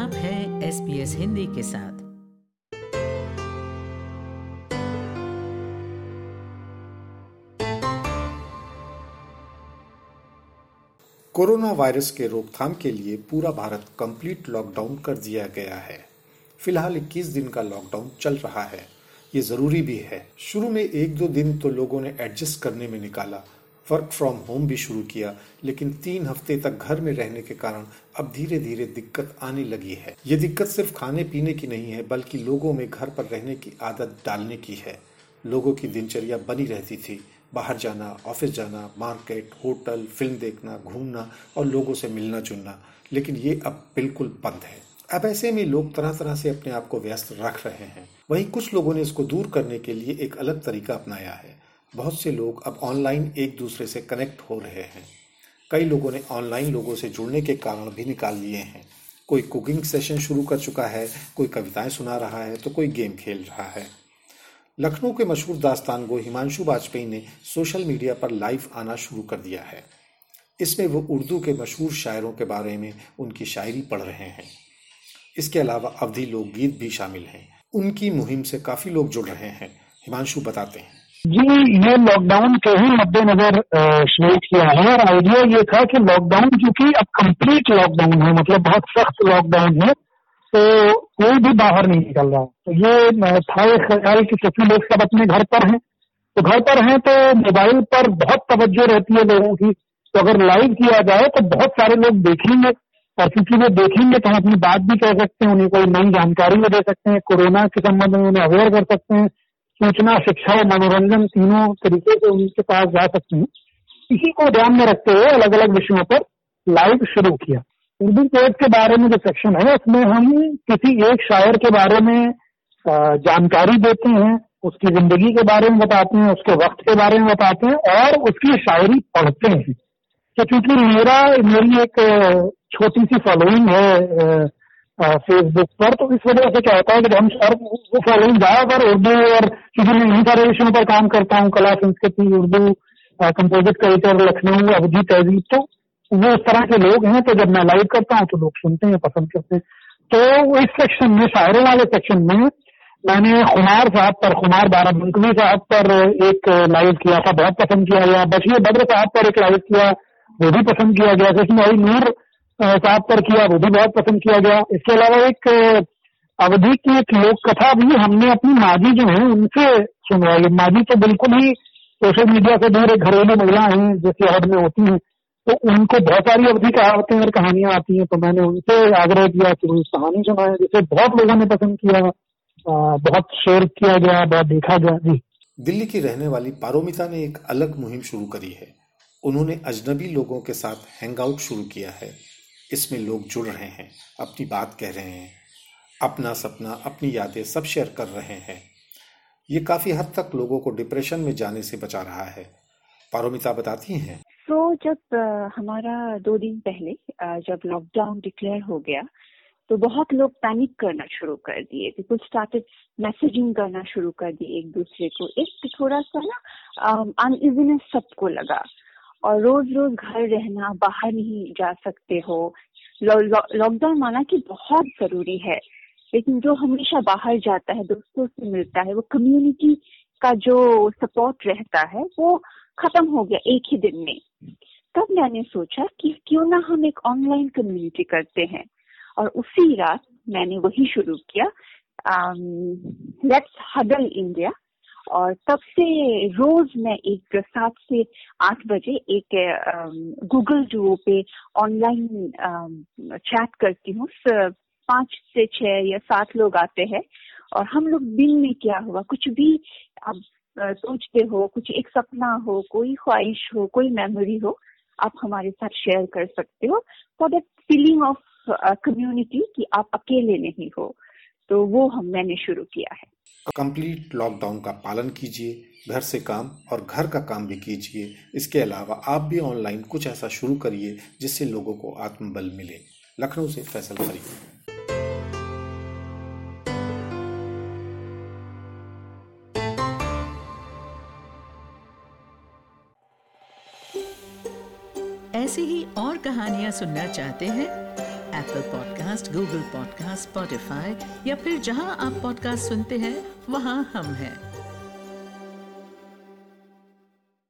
आप हैं S P S Hindi के साथ। कोरोना वायरस के रोकथाम के लिए पूरा भारत कंप्लीट लॉकडाउन कर दिया गया है। फ़िलहाल 21 दिन का लॉकडाउन चल रहा है। ये ज़रूरी भी है। शुरू में एक दो दिन तो लोगों ने एडजस्ट करने में निकाला। वर्क फ्रॉम होम भी शुरू किया, लेकिन तीन हफ़्ते तक घर में रहने के कारण अब धीरे धीरे दिक्कत आने लगी है। ये दिक्कत सिर्फ़ खाने पीने की नहीं है, बल्कि लोगों में घर पर रहने की आदत डालने की है। लोगों की दिनचर्या बनी रहती थी। बाहर जाना, ऑफ़िस जाना, मार्केट, होटल, फ़िल्म देखना, घूमना और लोगों से मिलना जुलना। लेकिन ये अब बिल्कुल बंद है। अब ऐसे में लोग तरह तरह से अपने आप को व्यस्त रख रहे हैं। वहीं कुछ लोगों ने इसको दूर करने के लिए एक अलग तरीका अपनाया है। बहुत से लोग अब ऑनलाइन एक दूसरे से कनेक्ट हो रहे हैं। कई लोगों ने ऑनलाइन लोगों से जुड़ने के कारण भी निकाल लिए हैं। कोई कुकिंग सेशन शुरू कर चुका है, कोई कविताएँ सुना रहा है तो कोई गेम खेल रहा है। लखनऊ के मशहूर दास्तान गो हिमांशु वाजपेयी ने सोशल मीडिया पर लाइव आना शुरू कर दिया है। इसमें वो उर्दू के मशहूर शायरों के बारे में उनकी शायरी पढ़ रहे हैं। इसके अलावा अवधि लोकगीत भी शामिल हैं। उनकी मुहिम से काफ़ी लोग जुड़ रहे हैं। हिमांशु बताते हैं। जी, ये लॉकडाउन के ही मद्देनजर शुरू किया है और आइडिया ये था कि लॉकडाउन क्योंकि अब कंप्लीट लॉकडाउन है मतलब बहुत सख्त लॉकडाउन है तो कोई भी बाहर नहीं निकल रहा तो ये था एक ख्याल कि क्योंकि लोग सब अपने घर पर हैं तो घर पर हैं तो मोबाइल पर बहुत तवज्जो रहती है लोगों की। तो अगर लाइव किया जाए तो बहुत सारे लोग देखेंगे और क्योंकि वो देखेंगे तो हम अपनी बात भी कह सकते हैं, उन्हें कोई नई जानकारी भी दे सकते हैं, कोरोना के संबंध में उन्हें अवेयर कर सकते हैं सूचना, शिक्षा और मनोरंजन तीनों तरीके से उनके पास जा सकती हैं। इसी को ध्यान में रखते हुए अलग अलग विषयों पर लाइव शुरू किया। उर्दू पोएट के बारे में जो सेक्शन है, उसमें हम किसी एक शायर के बारे में जानकारी देते हैं, उसकी ज़िंदगी के बारे में बताते हैं, उसके वक्त के बारे में बताते हैं और उसकी शायरी पढ़ते हैं। तो क्योंकि मेरा, मेरी एक छोटी सी फॉलोइंग है फेसबुक पर तो इस वजह से क्या होता है कि हम सर वो फॉलोइंग ज़्यादातर उर्दू और क्योंकि मैं इन सारे विषयों पर काम करता हूँ, कला संस्कृति, उर्दू कंपोजिट कल्चर लखनऊ अवधि तहजीब तो वो उस तरह के लोग हैं तो जब मैं लाइव करता हूँ तो लोग सुनते हैं, पसंद करते हैं। तो इस सेक्शन में, शायरों वाले सेक्शन में, मैंने खुमार साहब पर, खुमार बाराबंकवी साहब पर एक लाइव किया था, बहुत पसंद किया गया। बशीर बद्र साहब पर एक लाइव किया, वो भी पसंद किया गया। आई नूर साहब पर किया, वो भी बहुत पसंद किया गया। इसके अलावा एक अवधि की एक लोक कथा भी हमने अपनी माजी जो है, उनसे सुनवाई माजी तो बिल्कुल ही सोशल मीडिया से दूर एक घरेलू महिला हैं जैसी अवध में होती हैं। तो उनको बहुत सारी अवधि कहावतें और कहानियाँ आती हैं तो मैंने उनसे आग्रह किया कि वो कहानी सुनाए, जिसे बहुत लोगों ने पसंद किया। बहुत शेयर किया गया, बहुत देखा गया। जी। दिल्ली की रहने वाली पारोमिता ने एक अलग मुहिम शुरू करी है। उन्होंने अजनबी लोगों के साथ हैंग आउट शुरू किया है। इसमें लोग जुड़ रहे हैं, अपनी बात कह रहे हैं, अपना सपना, अपनी यादें सब शेयर कर रहे हैं। ये काफ़ी हद तक लोगों को डिप्रेशन में जाने से बचा रहा है। पारोमिता बताती हैं? तो जब हमारा दो दिन पहले जब लॉकडाउन डिक्लेयर हो गया तो बहुत लोग पैनिक करना शुरू कर दिए। पीपल स्टार्टेड मैसेजिंग करना शुरू कर दिए एक दूसरे को। एक थोड़ा सा ना अनइजीनेस सबको लगा। और रोज रोज घर रहना, बाहर नहीं जा सकते हो। लॉकडाउन माना कि बहुत ज़रूरी है, लेकिन जो हमेशा बाहर जाता है, दोस्तों से मिलता है, वो कम्युनिटी का जो सपोर्ट रहता है, वो खत्म हो गया एक ही दिन में। तब मैंने सोचा कि क्यों ना हम एक ऑनलाइन कम्युनिटी करते हैं। और उसी रात मैंने वही शुरू किया लेट्स हडल इंडिया और तब से रोज मैं एक सात से आठ बजे एक गूगल डुओ पे ऑनलाइन चैट करती हूँ। पाँच से छह या सात लोग आते हैं और हम लोग दिन में क्या हुआ? कुछ भी आप सोचते हो, कुछ एक सपना हो, कोई ख्वाहिश हो, कोई मेमोरी हो, आप हमारे साथ शेयर कर सकते हो। For that feeling of community कि आप अकेले नहीं हो। तो वो हम, मैंने शुरू किया है। कंप्लीट लॉकडाउन का पालन कीजिए, घर से काम और घर का काम भी कीजिए। इसके अलावा आप भी ऑनलाइन कुछ ऐसा शुरू करिए जिससे लोगों को आत्मबल मिले। लखनऊ से फैसल फरीद। ऐसी ही और कहानियाँ सुनना चाहते हैं Apple podcast Google podcast Spotify या फिर जहाँ आप पॉडकास्ट सुनते हैं, वहाँ हम हैं।